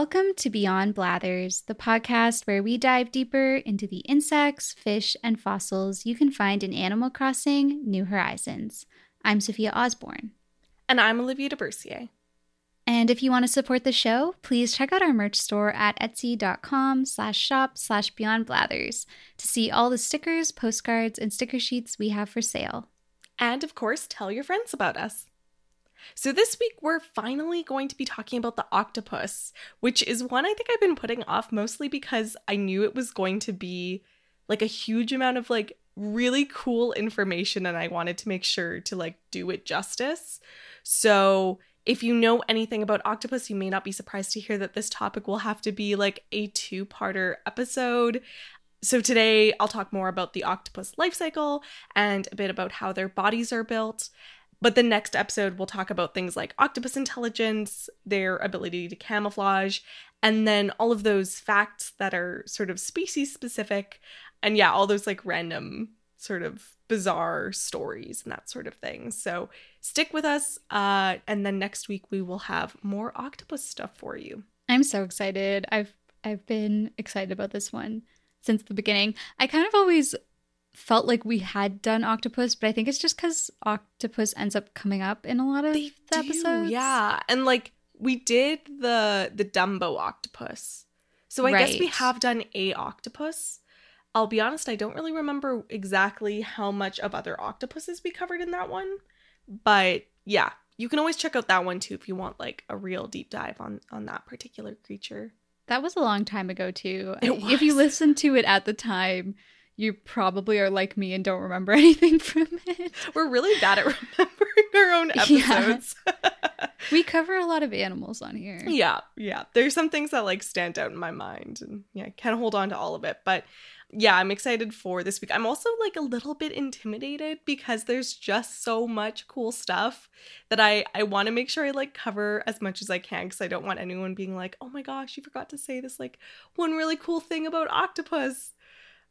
Welcome to Beyond Blathers, the podcast where we dive deeper into the insects, fish, and fossils you can find in Animal Crossing New Horizons. I'm Sophia Osborne. And I'm Olivia DeBercier. And if you want to support the show, please check out our merch store at etsy.com slash shop slash beyond blathers to see all the stickers, postcards, and sticker sheets we have for sale. And of course, tell your friends about us. So, this week we're finally going to be talking about the octopus, which is one I think I've been putting off mostly because I knew it was going to be like a huge amount of like really cool information and I wanted to make sure to like do it justice. So, if you know anything about octopus, you may not be surprised to hear that this topic will have to be like a two parter episode. So, today I'll talk more about the octopus life cycle and a bit about how their bodies are built. But the next episode, we'll talk about things like octopus intelligence, their ability to camouflage, and then all of those facts that are sort of species specific. And yeah, all those like random sort of bizarre stories and that sort of thing. So stick with us. Uh, and then next week we will have more octopus stuff for you. I'm so excited. I've I've been excited about this one since the beginning. I kind of always felt like we had done octopus, but I think it's just because octopus ends up coming up in a lot of They the do, episodes. Yeah. And like we did the the Dumbo octopus. So I guess we have done a octopus. I'll be honest, I don't really remember exactly how much of other octopuses we covered in that one. But yeah, you can always check out that one too if you want like a real deep dive on on that particular creature. That was a long time ago too. It If you was. listened to it at the time, you probably are like me and don't remember anything from it. We're really bad at remembering our own Yeah. episodes. We cover a lot of animals on here. yeah, yeah. There's some things that like stand out in my mind and yeah, I can't hold on to all of it. But yeah, I'm excited for this week. I'm also like a little bit intimidated because there's just so much cool stuff that I I want to make sure I like cover as much as I can because I don't want anyone being like, "Oh my gosh, you forgot to say this like one really cool thing about octopus."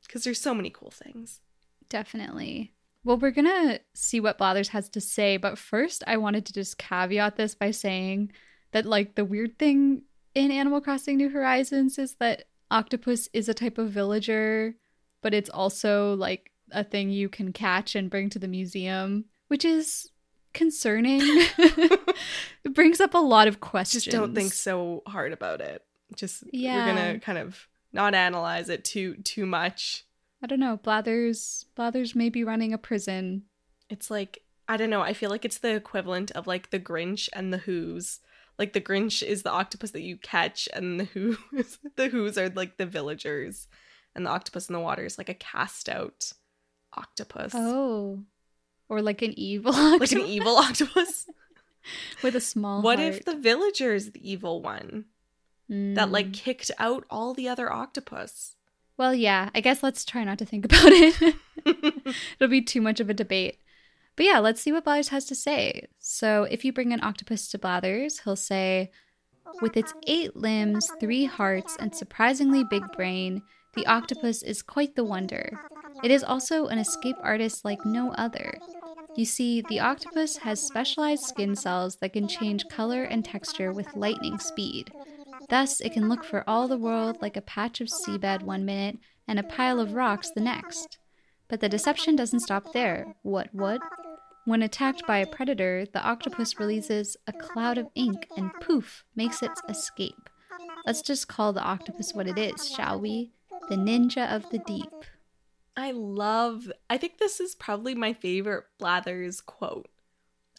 Because there's so many cool things. Definitely. Well, we're going to see what Blathers has to say, but first I wanted to just caveat this by saying that like the weird thing in Animal Crossing New Horizons is that octopus is a type of villager, but it's also like a thing you can catch and bring to the museum, which is concerning. it brings up a lot of questions. Just don't think so hard about it. Just Yeah. we're gonna kind of not analyze it too too much. I don't know. Blathers Blathers may be running a prison. It's like I don't know. I feel like it's the equivalent of like the Grinch and the Who's. Like the Grinch is the octopus that you catch, and the Who's the Who's are like the villagers, and the octopus in the water is like a cast out octopus, Oh. Or like an evil like octopus an evil octopus. with a small what heart. if the villager is the evil one that like Mm. kicked out all the other octopus? Well, yeah. I guess let's try not to think about it. It'll be too much of a debate. But yeah, let's see what Blathers has to say. So, if you bring an octopus to Blathers, he'll say, With its eight limbs, three hearts, and surprisingly big brain, the octopus is quite the wonder. It is also an escape artist like no other. You see, the octopus has specialized skin cells that can change color and texture with lightning speed. Thus, it can look for all the world like a patch of seabed one minute and a pile of rocks the next. But the deception doesn't stop there. What would? When attacked by a predator, the octopus releases a cloud of ink and poof, makes its escape. Let's just call the octopus what it is, shall we? The ninja of the deep. I love, I think this is probably my favorite Blathers quote.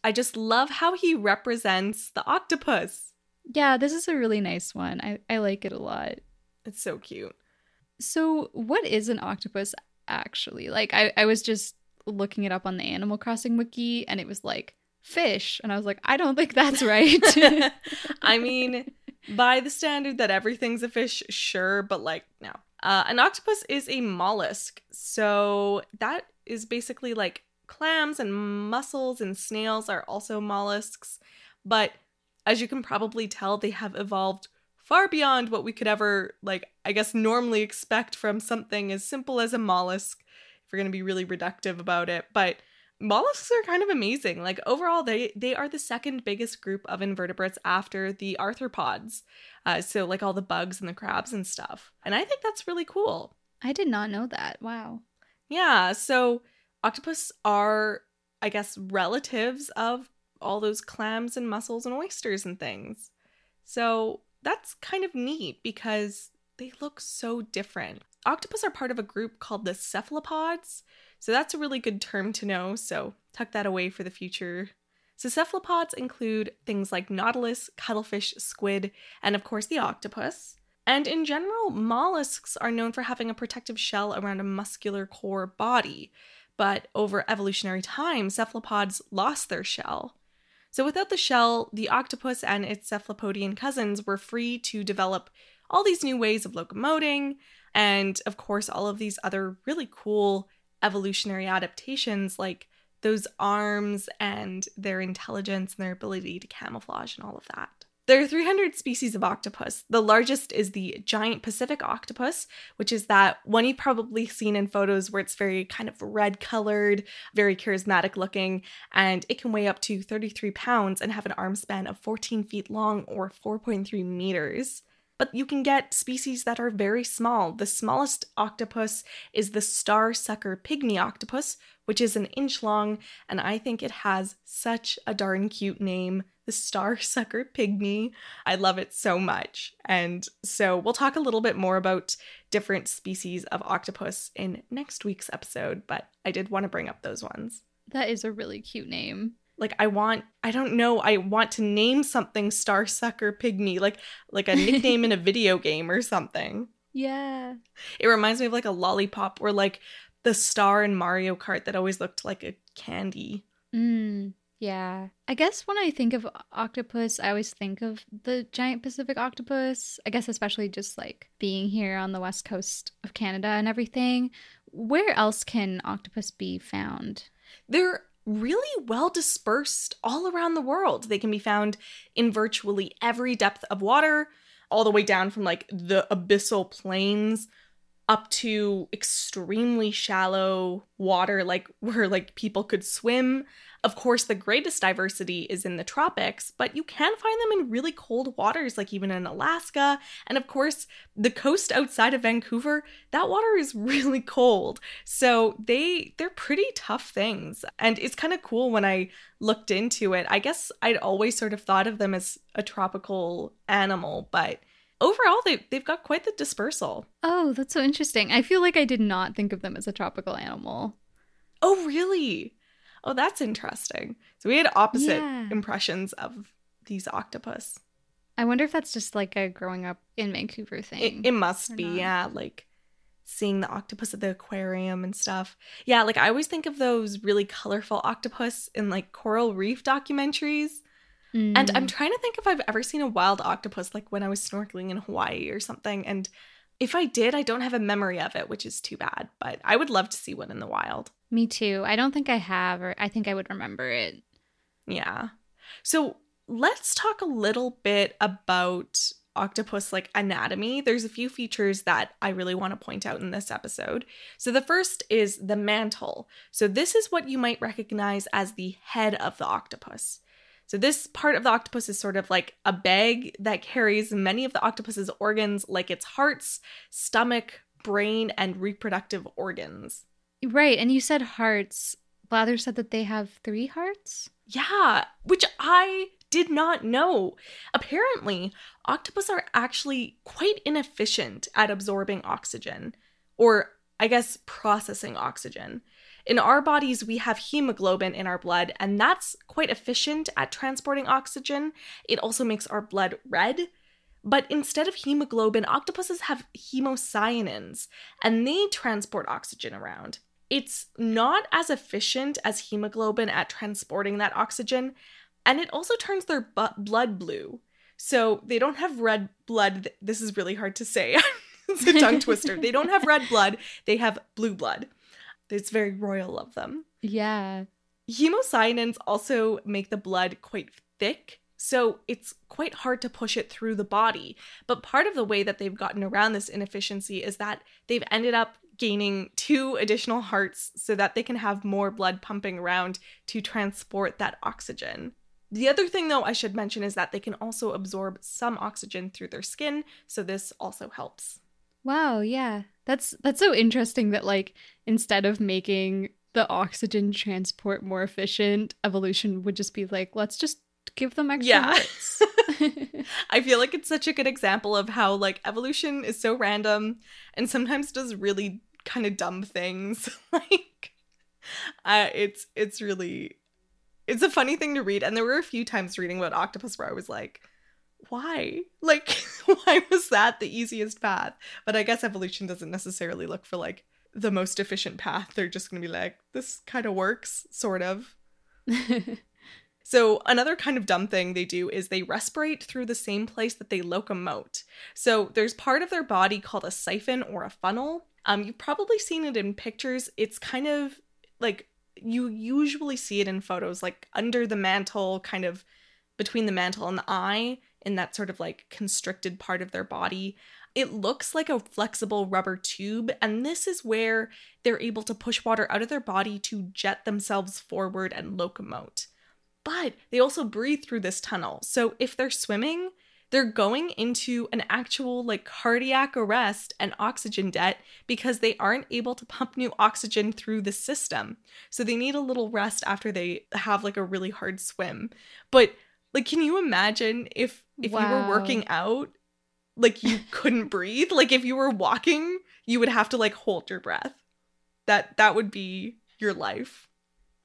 I just love how he represents the octopus. Yeah, this is a really nice one. I, I like it a lot. It's so cute. So, what is an octopus actually? Like, I, I was just looking it up on the Animal Crossing wiki and it was like fish. And I was like, I don't think that's right. I mean, by the standard that everything's a fish, sure, but like, no. Uh, an octopus is a mollusk. So that is basically like clams and mussels and snails are also mollusks. But as you can probably tell, they have evolved far beyond what we could ever, like, I guess, normally expect from something as simple as a mollusk, if we're going to be really reductive about it. But mollusks are kind of amazing. Like overall, they they are the second biggest group of invertebrates after the arthropods. Uh, so like all the bugs and the crabs and stuff. And I think that's really cool. I did not know that. Wow. Yeah. So octopus are, I guess, relatives of all those clams and mussels and oysters and things. So that's kind of neat because they look so different. Octopus are part of a group called the cephalopods. So that's a really good term to know. So tuck that away for the future. So cephalopods include things like nautilus, cuttlefish, squid, and of course the octopus. And in general, mollusks are known for having a protective shell around a muscular core body. But over evolutionary time, cephalopods lost their shell. So without the shell, the octopus and its cephalopodian cousins were free to develop all these new ways of locomoting, and of course, all of these other really cool evolutionary adaptations like those arms and their intelligence and their ability to camouflage and all of that. There are 300 species of octopus. The largest is the giant Pacific octopus, which is that one you've probably seen in photos where it's very kind of red colored, very charismatic looking, and it can weigh up to 33 pounds and have an arm span of 14 feet long or 4.3 meters but you can get species that are very small. The smallest octopus is the star sucker pygmy octopus, which is an inch long, and I think it has such a darn cute name. The star sucker pygmy. I love it so much. And so we'll talk a little bit more about different species of octopus in next week's episode, but I did want to bring up those ones. That is a really cute name like i want i don't know i want to name something star sucker pygmy like like a nickname in a video game or something yeah it reminds me of like a lollipop or like the star in mario kart that always looked like a candy. Mm, yeah. I guess when i think of octopus i always think of the giant pacific octopus. I guess especially just like being here on the west coast of canada and everything. Where else can octopus be found? They're really well dispersed all around the world. They can be found in virtually every depth of water, all the way down from like the abyssal plains up to extremely shallow water like where like people could swim of course, the greatest diversity is in the tropics, but you can find them in really cold waters, like even in Alaska. And of course, the coast outside of Vancouver, that water is really cold. So they they're pretty tough things. And it's kind of cool when I looked into it. I guess I'd always sort of thought of them as a tropical animal, but overall they, they've got quite the dispersal oh that's so interesting i feel like i did not think of them as a tropical animal oh really oh, that's interesting. So we had opposite yeah. impressions of these octopus. I wonder if that's just like a growing up in Vancouver thing. It, it must be, not. yeah. Like seeing the octopus at the aquarium and stuff. Yeah, like I always think of those really colorful octopus in like coral reef documentaries. Mm. And I'm mm. trying to think if I've ever seen a wild octopus like when I was snorkeling in Hawaii or something. And if I did, I don't have a memory of it, which is too bad, but I would love to see one in the wild. Me too. I don't think I have, or I think I would remember it. Yeah. So let's talk a little bit about octopus like anatomy. There's a few features that I really want to point out in this episode. So the first is the mantle. So this is what you might recognize as the head of the octopus. So this part of the octopus is sort of like a bag that carries many of the octopus's organs like its hearts, stomach, brain, and reproductive organs. Right. And you said hearts. Blather said that they have three hearts? Yeah, which I did not know. Apparently, octopus are actually quite inefficient at absorbing oxygen, or I guess processing oxygen. In our bodies, we have hemoglobin in our blood, and that's quite efficient at transporting oxygen. It also makes our blood red. But instead of hemoglobin, octopuses have hemocyanins, and they transport oxygen around it's not as efficient as hemoglobin at transporting that oxygen, and it also turns their bu- blood blue. So they don't have red blood. This is really hard to say. it's a tongue twister. they don't have red blood, they have blue blood. It's very royal of them. Yeah. Hemocyanins also make the blood quite thick, so it's quite hard to push it through the body. But part of the way that they've gotten around this inefficiency is that they've ended up gaining two additional hearts so that they can have more blood pumping around to transport that oxygen. The other thing, though, I should mention is that they can also absorb some oxygen through their skin, so this also helps. Wow, yeah. That's that's so interesting that like instead of making the oxygen transport more efficient, evolution would just be like, let's just give them extra Yeah. I feel like it's such a good example of how like evolution is so random and sometimes does really kind of dumb things. like uh, it's it's really it's a funny thing to read and there were a few times reading about octopus where I was like why? Like why was that the easiest path? But I guess evolution doesn't necessarily look for like the most efficient path. They're just going to be like this kind of works sort of. So, another kind of dumb thing they do is they respirate through the same place that they locomote. So, there's part of their body called a siphon or a funnel. Um, you've probably seen it in pictures. It's kind of like you usually see it in photos, like under the mantle, kind of between the mantle and the eye, in that sort of like constricted part of their body. It looks like a flexible rubber tube, and this is where they're able to push water out of their body to jet themselves forward and locomote but they also breathe through this tunnel. So if they're swimming, they're going into an actual like cardiac arrest and oxygen debt because they aren't able to pump new oxygen through the system. So they need a little rest after they have like a really hard swim. But like can you imagine if if you were working out like you couldn't breathe? Like if you were walking, you would have to like hold your breath. That that would be your life.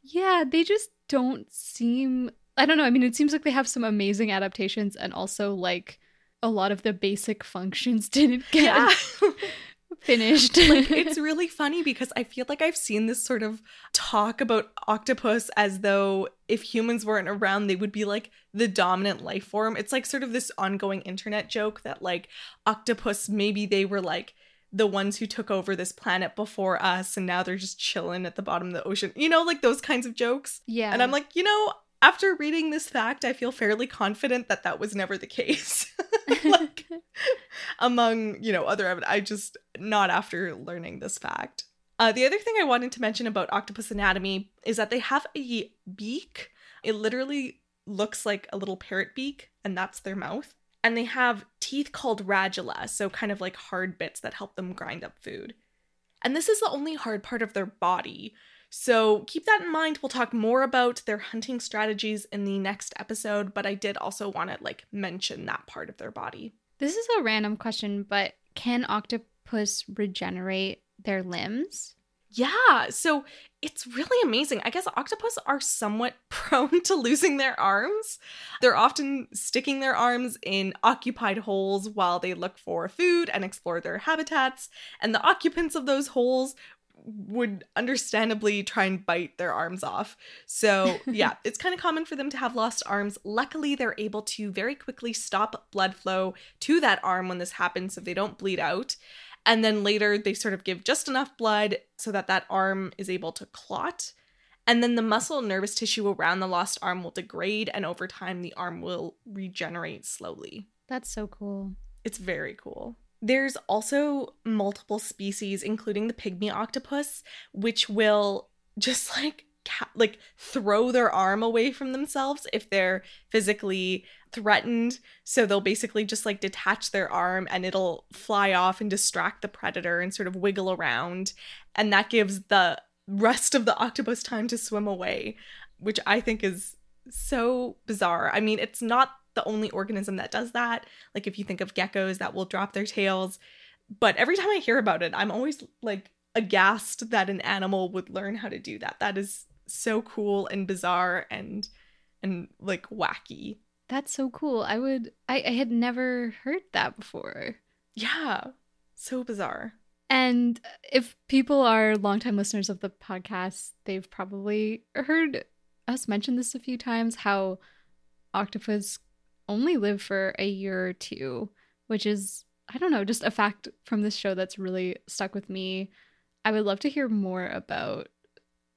yeah, they just don't seem I don't know. I mean, it seems like they have some amazing adaptations and also like a lot of the basic functions didn't get finished. like it's really funny because I feel like I've seen this sort of talk about octopus as though if humans weren't around, they would be like the dominant life form. It's like sort of this ongoing internet joke that like octopus maybe they were like the ones who took over this planet before us and now they're just chilling at the bottom of the ocean. You know, like those kinds of jokes. yeah. And I'm like, you know, after reading this fact, I feel fairly confident that that was never the case. like among, you know, other evidence. I just not after learning this fact. Uh, the other thing I wanted to mention about octopus anatomy is that they have a beak. It literally looks like a little parrot beak, and that's their mouth. And they have teeth called radula, so kind of like hard bits that help them grind up food. And this is the only hard part of their body. So keep that in mind. We'll talk more about their hunting strategies in the next episode, but I did also want to like mention that part of their body. This is a random question, but can octopus regenerate their limbs? Yeah, so it's really amazing. I guess octopus are somewhat prone to losing their arms. They're often sticking their arms in occupied holes while they look for food and explore their habitats, and the occupants of those holes would understandably try and bite their arms off. So, yeah, it's kind of common for them to have lost arms. Luckily, they're able to very quickly stop blood flow to that arm when this happens so they don't bleed out. And then later, they sort of give just enough blood so that that arm is able to clot. And then the muscle and nervous tissue around the lost arm will degrade, and over time, the arm will regenerate slowly. That's so cool. It's very cool. There's also multiple species, including the pygmy octopus, which will just like ca- like throw their arm away from themselves if they're physically threatened. So they'll basically just like detach their arm and it'll fly off and distract the predator and sort of wiggle around, and that gives the rest of the octopus time to swim away, which I think is so bizarre. I mean, it's not the only organism that does that. Like if you think of geckos that will drop their tails, but every time I hear about it, I'm always like aghast that an animal would learn how to do that. That is so cool and bizarre and and like wacky. That's so cool. I would I, I had never heard that before. Yeah. So bizarre. And if people are longtime listeners of the podcast, they've probably heard us mention this a few times how octopus only live for a year or two, which is, I don't know, just a fact from this show that's really stuck with me. I would love to hear more about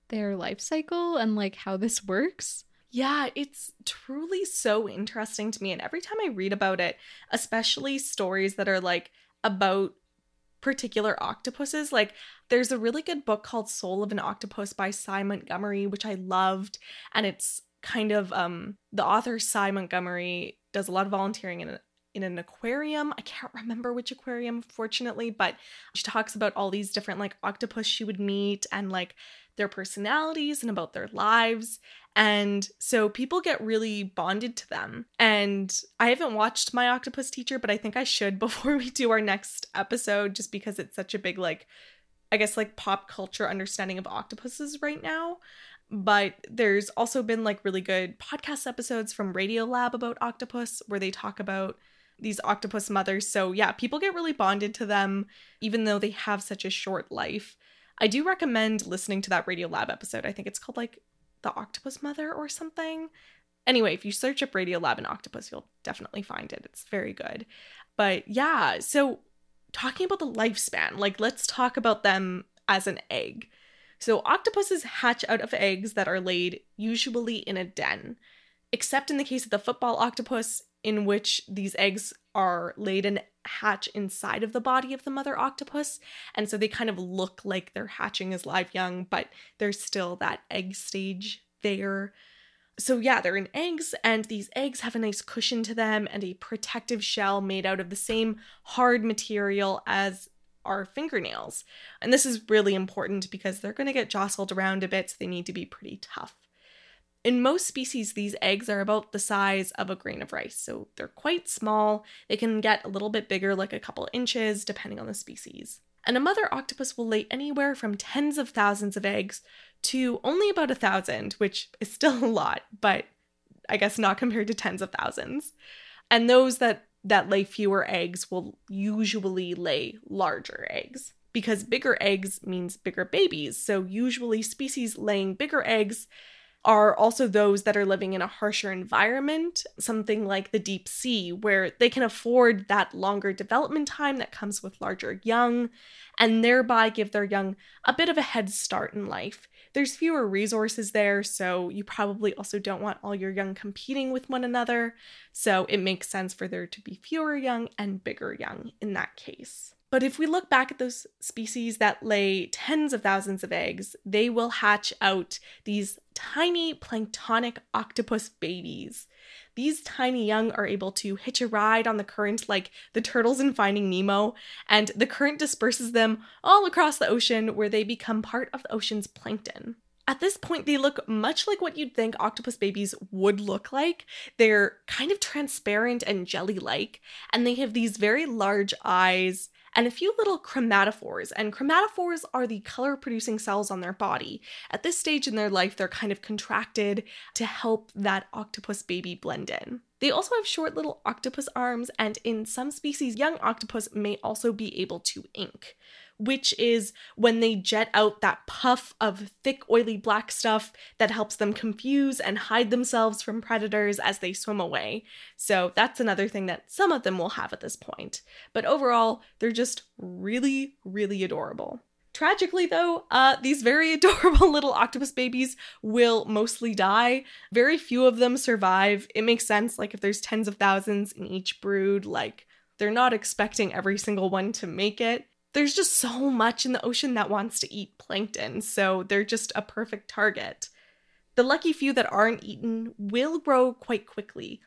their life cycle and like how this works. Yeah, it's truly so interesting to me. And every time I read about it, especially stories that are like about particular octopuses. Like, there's a really good book called Soul of an Octopus by Sy Montgomery, which I loved. And it's kind of um the author Sy Montgomery does a lot of volunteering in in an aquarium. I can't remember which aquarium, fortunately, but she talks about all these different like octopus she would meet and like their personalities and about their lives. And so people get really bonded to them. And I haven't watched My Octopus Teacher, but I think I should before we do our next episode, just because it's such a big, like, I guess, like pop culture understanding of octopuses right now. But there's also been like really good podcast episodes from Radiolab about octopus where they talk about these octopus mothers. So, yeah, people get really bonded to them, even though they have such a short life. I do recommend listening to that Radiolab episode. I think it's called like The Octopus Mother or something. Anyway, if you search up Radiolab and Octopus, you'll definitely find it. It's very good. But yeah, so talking about the lifespan, like let's talk about them as an egg. So octopuses hatch out of eggs that are laid usually in a den. Except in the case of the football octopus, in which these eggs are laid and hatch inside of the body of the mother octopus. And so they kind of look like they're hatching as live young, but there's still that egg stage there. So, yeah, they're in eggs, and these eggs have a nice cushion to them and a protective shell made out of the same hard material as our fingernails. And this is really important because they're going to get jostled around a bit, so they need to be pretty tough. In most species, these eggs are about the size of a grain of rice, so they're quite small. They can get a little bit bigger, like a couple inches, depending on the species. And a mother octopus will lay anywhere from tens of thousands of eggs to only about a thousand, which is still a lot, but I guess not compared to tens of thousands. And those that that lay fewer eggs will usually lay larger eggs because bigger eggs means bigger babies. So usually species laying bigger eggs are also those that are living in a harsher environment, something like the deep sea, where they can afford that longer development time that comes with larger young, and thereby give their young a bit of a head start in life. There's fewer resources there, so you probably also don't want all your young competing with one another, so it makes sense for there to be fewer young and bigger young in that case. But if we look back at those species that lay tens of thousands of eggs, they will hatch out these tiny planktonic octopus babies. These tiny young are able to hitch a ride on the current like the turtles in Finding Nemo, and the current disperses them all across the ocean where they become part of the ocean's plankton. At this point, they look much like what you'd think octopus babies would look like. They're kind of transparent and jelly like, and they have these very large eyes and a few little chromatophores. And chromatophores are the color producing cells on their body. At this stage in their life, they're kind of contracted to help that octopus baby blend in. They also have short little octopus arms, and in some species, young octopus may also be able to ink which is when they jet out that puff of thick, oily black stuff that helps them confuse and hide themselves from predators as they swim away. So that's another thing that some of them will have at this point. But overall, they're just really, really adorable. Tragically, though, uh, these very adorable little octopus babies will mostly die. Very few of them survive. It makes sense, like, if there's tens of thousands in each brood, like, they're not expecting every single one to make it there's just so much in the ocean that wants to eat plankton, so they're just a perfect target. The lucky few that aren't eaten will grow quite quickly,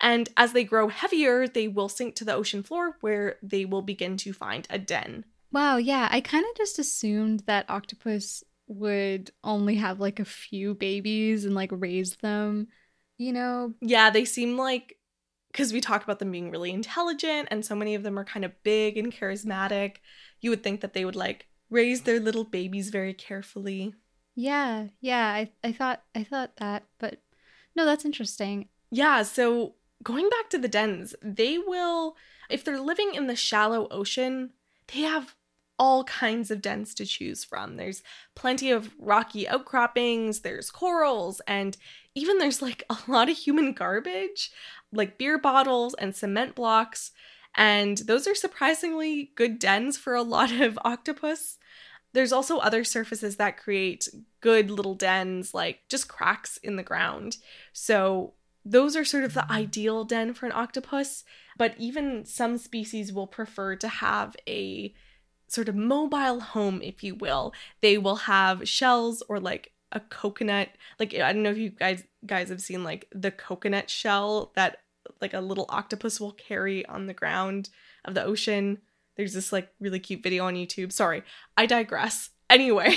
and as they grow heavier, they will sink to the ocean floor where they will begin to find a den. Wow, yeah, I kind of just assumed that octopus would only have like a few babies and like raise them, you know? Yeah, they seem like because we talk about them being really intelligent and so many of them are kind of big and charismatic you would think that they would like raise their little babies very carefully. Yeah, yeah, I, I thought I thought that, but no, that's interesting. Yeah, so going back to the dens, they will if they're living in the shallow ocean, they have all kinds of dens to choose from. There's plenty of rocky outcroppings, there's corals, and even there's like a lot of human garbage, like beer bottles and cement blocks. And those are surprisingly good dens for a lot of octopus. There's also other surfaces that create good little dens, like just cracks in the ground. So those are sort of the ideal den for an octopus, but even some species will prefer to have a sort of mobile home, if you will. They will have shells or like a coconut like i don't know if you guys guys have seen like the coconut shell that like a little octopus will carry on the ground of the ocean. There's this like really cute video on youtube. Sorry i digress. Anyway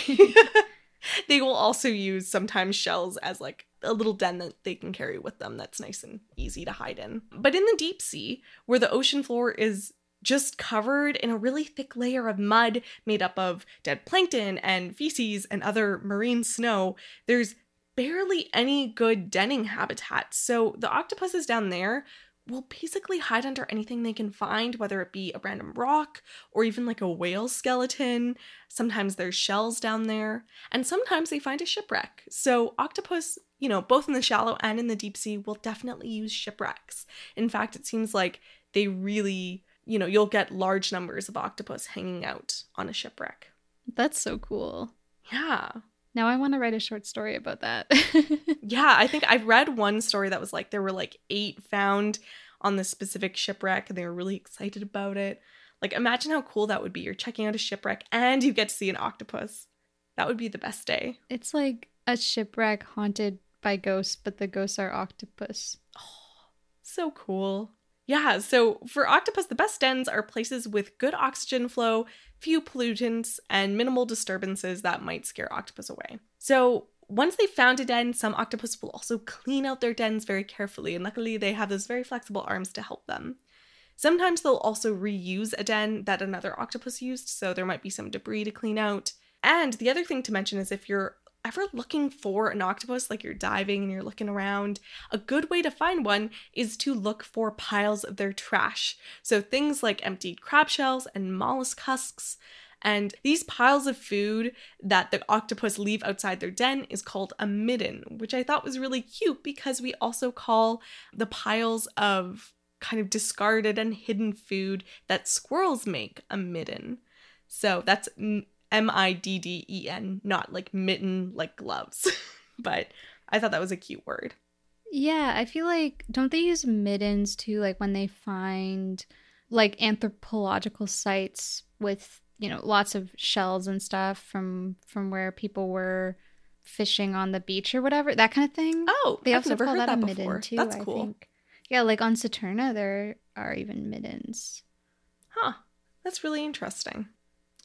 they will also use sometimes shells as like a little den that they can carry with them that's nice and easy to hide in. But in the deep sea where the ocean floor is just covered in a really thick layer of mud made up of dead plankton and feces and other marine snow, there's barely any good denning habitat. So the octopuses down there will basically hide under anything they can find, whether it be a random rock or even like a whale skeleton. Sometimes there's shells down there, and sometimes they find a shipwreck. So, octopus, you know, both in the shallow and in the deep sea, will definitely use shipwrecks. In fact, it seems like they really you know, you'll get large numbers of octopus hanging out on a shipwreck. That's so cool. Yeah. Now I want to write a short story about that. yeah, I think I've read one story that was like there were like eight found on this specific shipwreck and they were really excited about it. Like imagine how cool that would be. You're checking out a shipwreck and you get to see an octopus. That would be the best day. It's like a shipwreck haunted by ghosts, but the ghosts are octopus. Oh, so cool. Yeah, so for octopus, the best dens are places with good oxygen flow, few pollutants, and minimal disturbances that might scare octopus away. So once they've found a den, some octopus will also clean out their dens very carefully, and luckily they have those very flexible arms to help them. Sometimes they'll also reuse a den that another octopus used, so there might be some debris to clean out. And the other thing to mention is if you're ever looking for an octopus, like you're diving and you're looking around, a good way to find one is to look for piles of their trash. So things like emptied crab shells and mollusk husks. And these piles of food that the octopus leave outside their den is called a midden, which I thought was really cute because we also call the piles of kind of discarded and hidden food that squirrels make a midden. So that's M I D D E N, not like mitten like gloves. but I thought that was a cute word. Yeah, I feel like don't they use middens too like when they find like anthropological sites with, you know, lots of shells and stuff from from where people were fishing on the beach or whatever, that kind of thing. Oh, they I've also call heard that, that a midden before. too. That's cool. I think. Yeah, like on Saturna there are even middens. Huh. That's really interesting.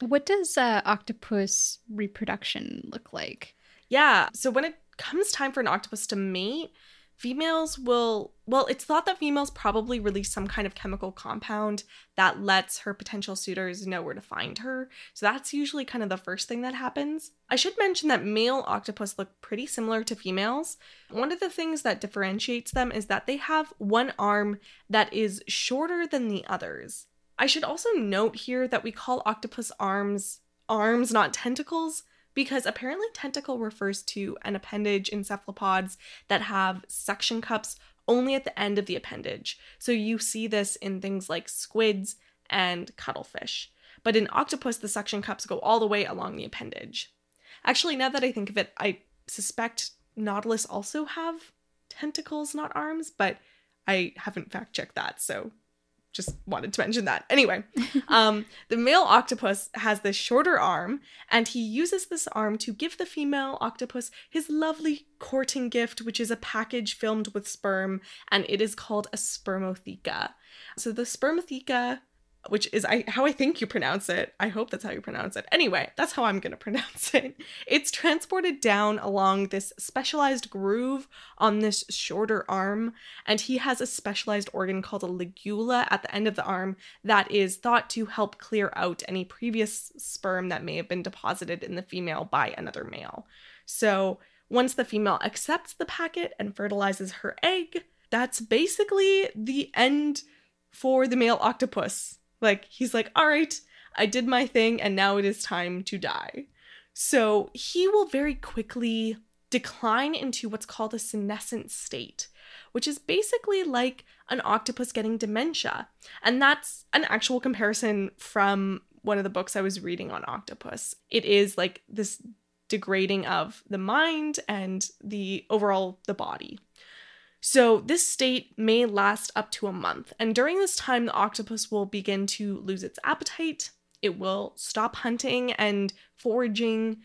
What does uh, octopus reproduction look like? Yeah, so when it comes time for an octopus to mate, females will, well, it's thought that females probably release some kind of chemical compound that lets her potential suitors know where to find her. So that's usually kind of the first thing that happens. I should mention that male octopus look pretty similar to females. One of the things that differentiates them is that they have one arm that is shorter than the others. I should also note here that we call octopus arms arms, not tentacles, because apparently tentacle refers to an appendage in cephalopods that have suction cups only at the end of the appendage. So you see this in things like squids and cuttlefish. But in octopus, the suction cups go all the way along the appendage. Actually, now that I think of it, I suspect nautilus also have tentacles, not arms, but I haven't fact checked that, so just wanted to mention that. Anyway, um, the male octopus has this shorter arm, and he uses this arm to give the female octopus his lovely courting gift, which is a package filmed with sperm, and it is called a spermatheca. So the spermatheca which is I, how I think you pronounce it. I hope that's how you pronounce it. Anyway, that's how I'm going to pronounce it. It's transported down along this specialized groove on this shorter arm, and he has a specialized organ called a ligula at the end of the arm that is thought to help clear out any previous sperm that may have been deposited in the female by another male. So, once the female accepts the packet and fertilizes her egg, that's basically the end for the male octopus like, he's like, all right, I did my thing, and now it is time to die. So he will very quickly decline into what's called a senescent state, which is basically like an octopus getting dementia. And that's an actual comparison from one of the books I was reading on octopus. It is like this degrading of the mind and the overall the body. So, this state may last up to a month, and during this time, the octopus will begin to lose its appetite. it will stop hunting and foraging,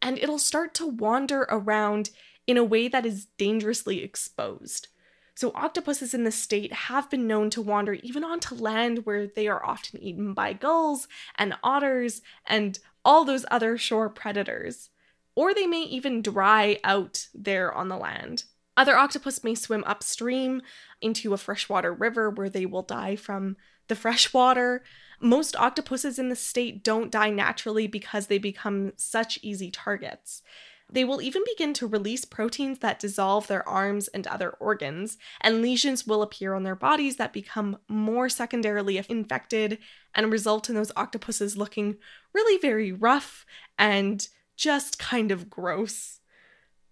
and it'll start to wander around in a way that is dangerously exposed. So, octopuses in this state have been known to wander even onto land where they are often eaten by gulls and otters and all those other shore predators. Or they may even dry out there on the land. Other octopus may swim upstream into a freshwater river where they will die from the fresh water. Most octopuses in the state don't die naturally because they become such easy targets. They will even begin to release proteins that dissolve their arms and other organs, and lesions will appear on their bodies that become more secondarily infected and result in those octopuses looking really very rough and just kind of gross.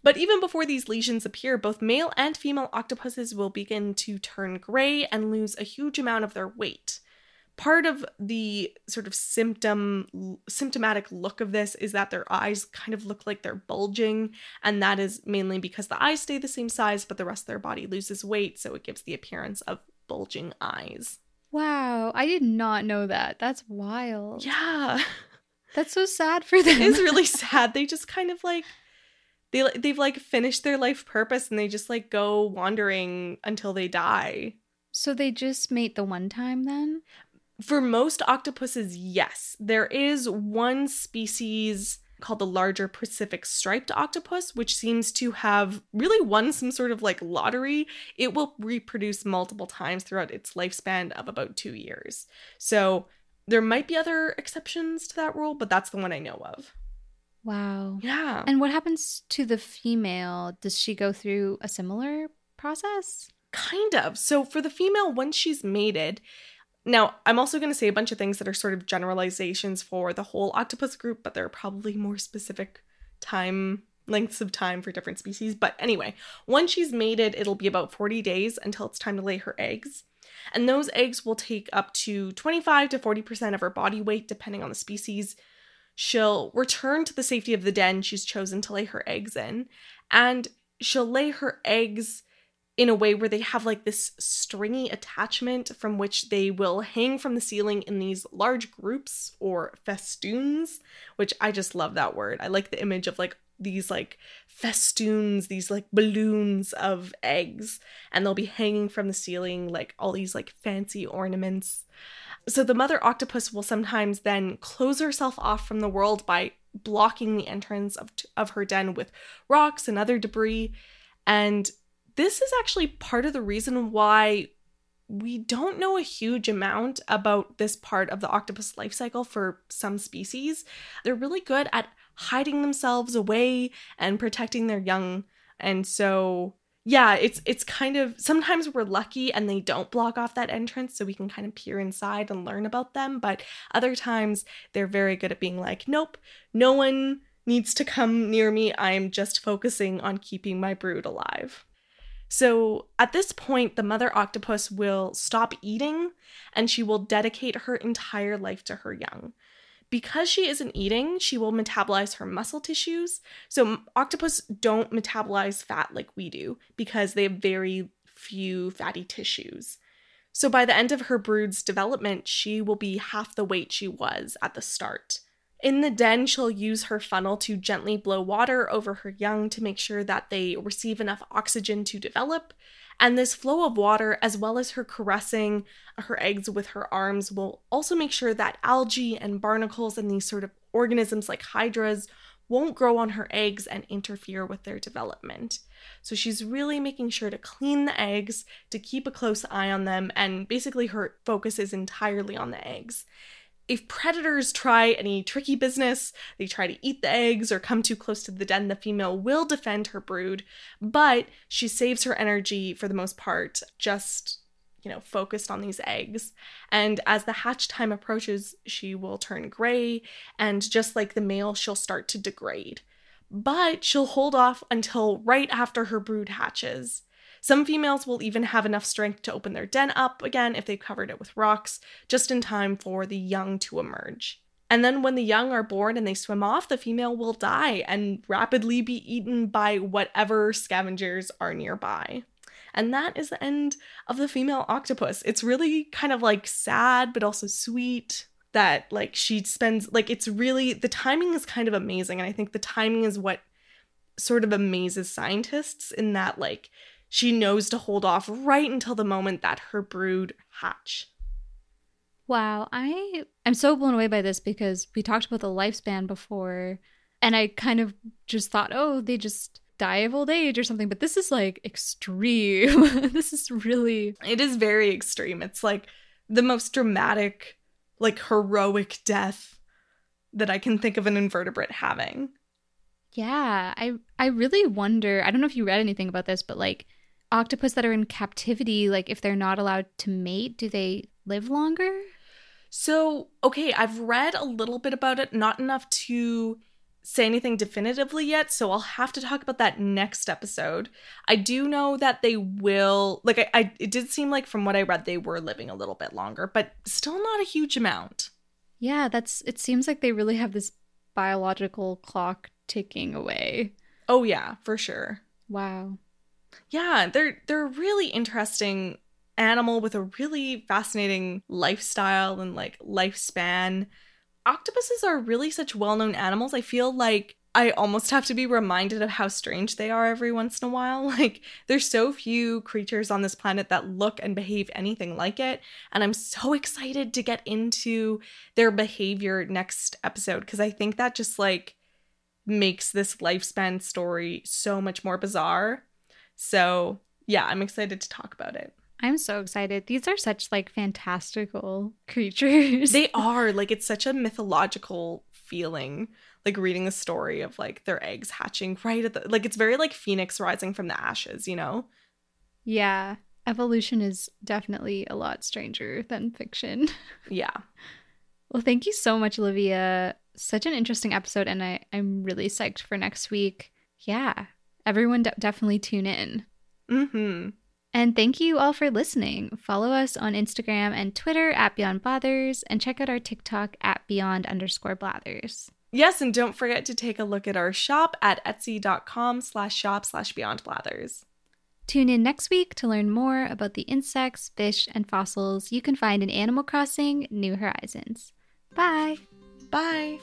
But even before these lesions appear, both male and female octopuses will begin to turn gray and lose a huge amount of their weight. Part of the sort of symptom symptomatic look of this is that their eyes kind of look like they're bulging and that is mainly because the eyes stay the same size but the rest of their body loses weight so it gives the appearance of bulging eyes. Wow i did not know that. That's wild. Yeah. That's so sad for them it is really sad. They just kind of like they they've like finished their life purpose and they just like go wandering until they die so they just mate the one time then? For most octopuses, yes. There is one species called the larger Pacific striped octopus, which seems to have really won some sort of like lottery. It will reproduce multiple times throughout its lifespan of about two years. So there might be other exceptions to that rule, but that's the one I know of. Wow. Yeah. And what happens to the female? Does she go through a similar process? Kind of. So for the female, once she's mated, now, I'm also going to say a bunch of things that are sort of generalizations for the whole octopus group, but there are probably more specific time lengths of time for different species. But anyway, once she's mated, it'll be about 40 days until it's time to lay her eggs. And those eggs will take up to 25 to 40% of her body weight, depending on the species. She'll return to the safety of the den she's chosen to lay her eggs in, and she'll lay her eggs in a way where they have like this stringy attachment from which they will hang from the ceiling in these large groups or festoons, which I just love that word. I like the image of like these like festoons, these like balloons of eggs, and they'll be hanging from the ceiling like all these like fancy ornaments. So the mother octopus will sometimes then close herself off from the world by blocking the entrance of, of her den with rocks and other debris. And this is actually part of the reason why we don't know a huge amount about this part of the octopus life cycle for some species. They're really good at hiding themselves away and protecting their young. And so yeah, it's it's kind of sometimes we're lucky and they don't block off that entrance so we can kind of peer inside and learn about them, but other times they're very good at being like, "Nope, no one needs to come near me. I'm just focusing on keeping my brood alive." So at this point, the mother octopus will stop eating and she will dedicate her entire life to her young. Because she isn't eating, she will metabolize her muscle tissues. So octopus don't metabolize fat like we do because they have very few fatty tissues. So by the end of her brood's development, she will be half the weight she was at the start. In the den, she'll use her funnel to gently blow water over her young to make sure that they receive enough oxygen to develop. And this flow of water, as well as her caressing her eggs with her arms, will also make sure that algae and barnacles and these sort of organisms like hydras won't grow on her eggs and interfere with their development. So she's really making sure to clean the eggs, to keep a close eye on them, and basically her focus is entirely on the eggs if predators try any tricky business, they try to eat the eggs or come too close to the den, the female will defend her brood, but she saves her energy for the most part, just, you know, focused on these eggs. And as the hatch time approaches, she will turn gray, and just like the male, she'll start to degrade. But she'll hold off until right after her brood hatches. Some females will even have enough strength to open their den up again if they've covered it with rocks, just in time for the young to emerge. And then when the young are born and they swim off, the female will die and rapidly be eaten by whatever scavengers are nearby. And that is the end of the female octopus. It's really kind of like sad, but also sweet. that like she spends like it's really the timing is kind of amazing and I think the timing is what sort of amazes scientists in that like she knows to hold off right until the moment that her brood hatch. Wow, I I'm so blown away by this because we talked about the lifespan before and I kind of just thought, "Oh, they just die of old age or something." But this is like extreme. this is really It is very extreme. It's like the most dramatic like heroic death that I can think of an invertebrate having. Yeah, I I really wonder. I don't know if you read anything about this, but like octopus that are in captivity, like if they're not allowed to mate, do they live longer? So, okay, I've read a little bit about it, not enough to say anything definitively yet, so I'll have to talk about that next episode. I do know that they will like I, I it did seem like from what I read they were living a little bit longer, but still not a huge amount. Yeah, that's it seems like they really have this biological clock ticking away. Oh yeah, for sure. Wow. Yeah, they're they're really interesting animal with a really fascinating lifestyle and like lifespan. Octopuses are really such well-known animals. I feel like I almost have to be reminded of how strange they are every once in a while. Like, there's so few creatures on this planet that look and behave anything like it. And I'm so excited to get into their behavior next episode because I think that just like makes this lifespan story so much more bizarre. So, yeah, I'm excited to talk about it. I'm so excited. These are such like fantastical creatures. They are like it's such a mythological feeling like reading the story of like their eggs hatching right at the like it's very like phoenix rising from the ashes, you know. Yeah. Evolution is definitely a lot stranger than fiction. Yeah. Well, thank you so much, Olivia. Such an interesting episode, and I, I'm really psyched for next week. Yeah, everyone de- definitely tune in. Mm-hmm. And thank you all for listening. Follow us on Instagram and Twitter at Beyond Blathers and check out our TikTok at Beyond underscore Blathers. Yes, and don't forget to take a look at our shop at etsy.com slash shop slash beyond blathers. Tune in next week to learn more about the insects, fish, and fossils you can find in Animal Crossing New Horizons. Bye! Bye!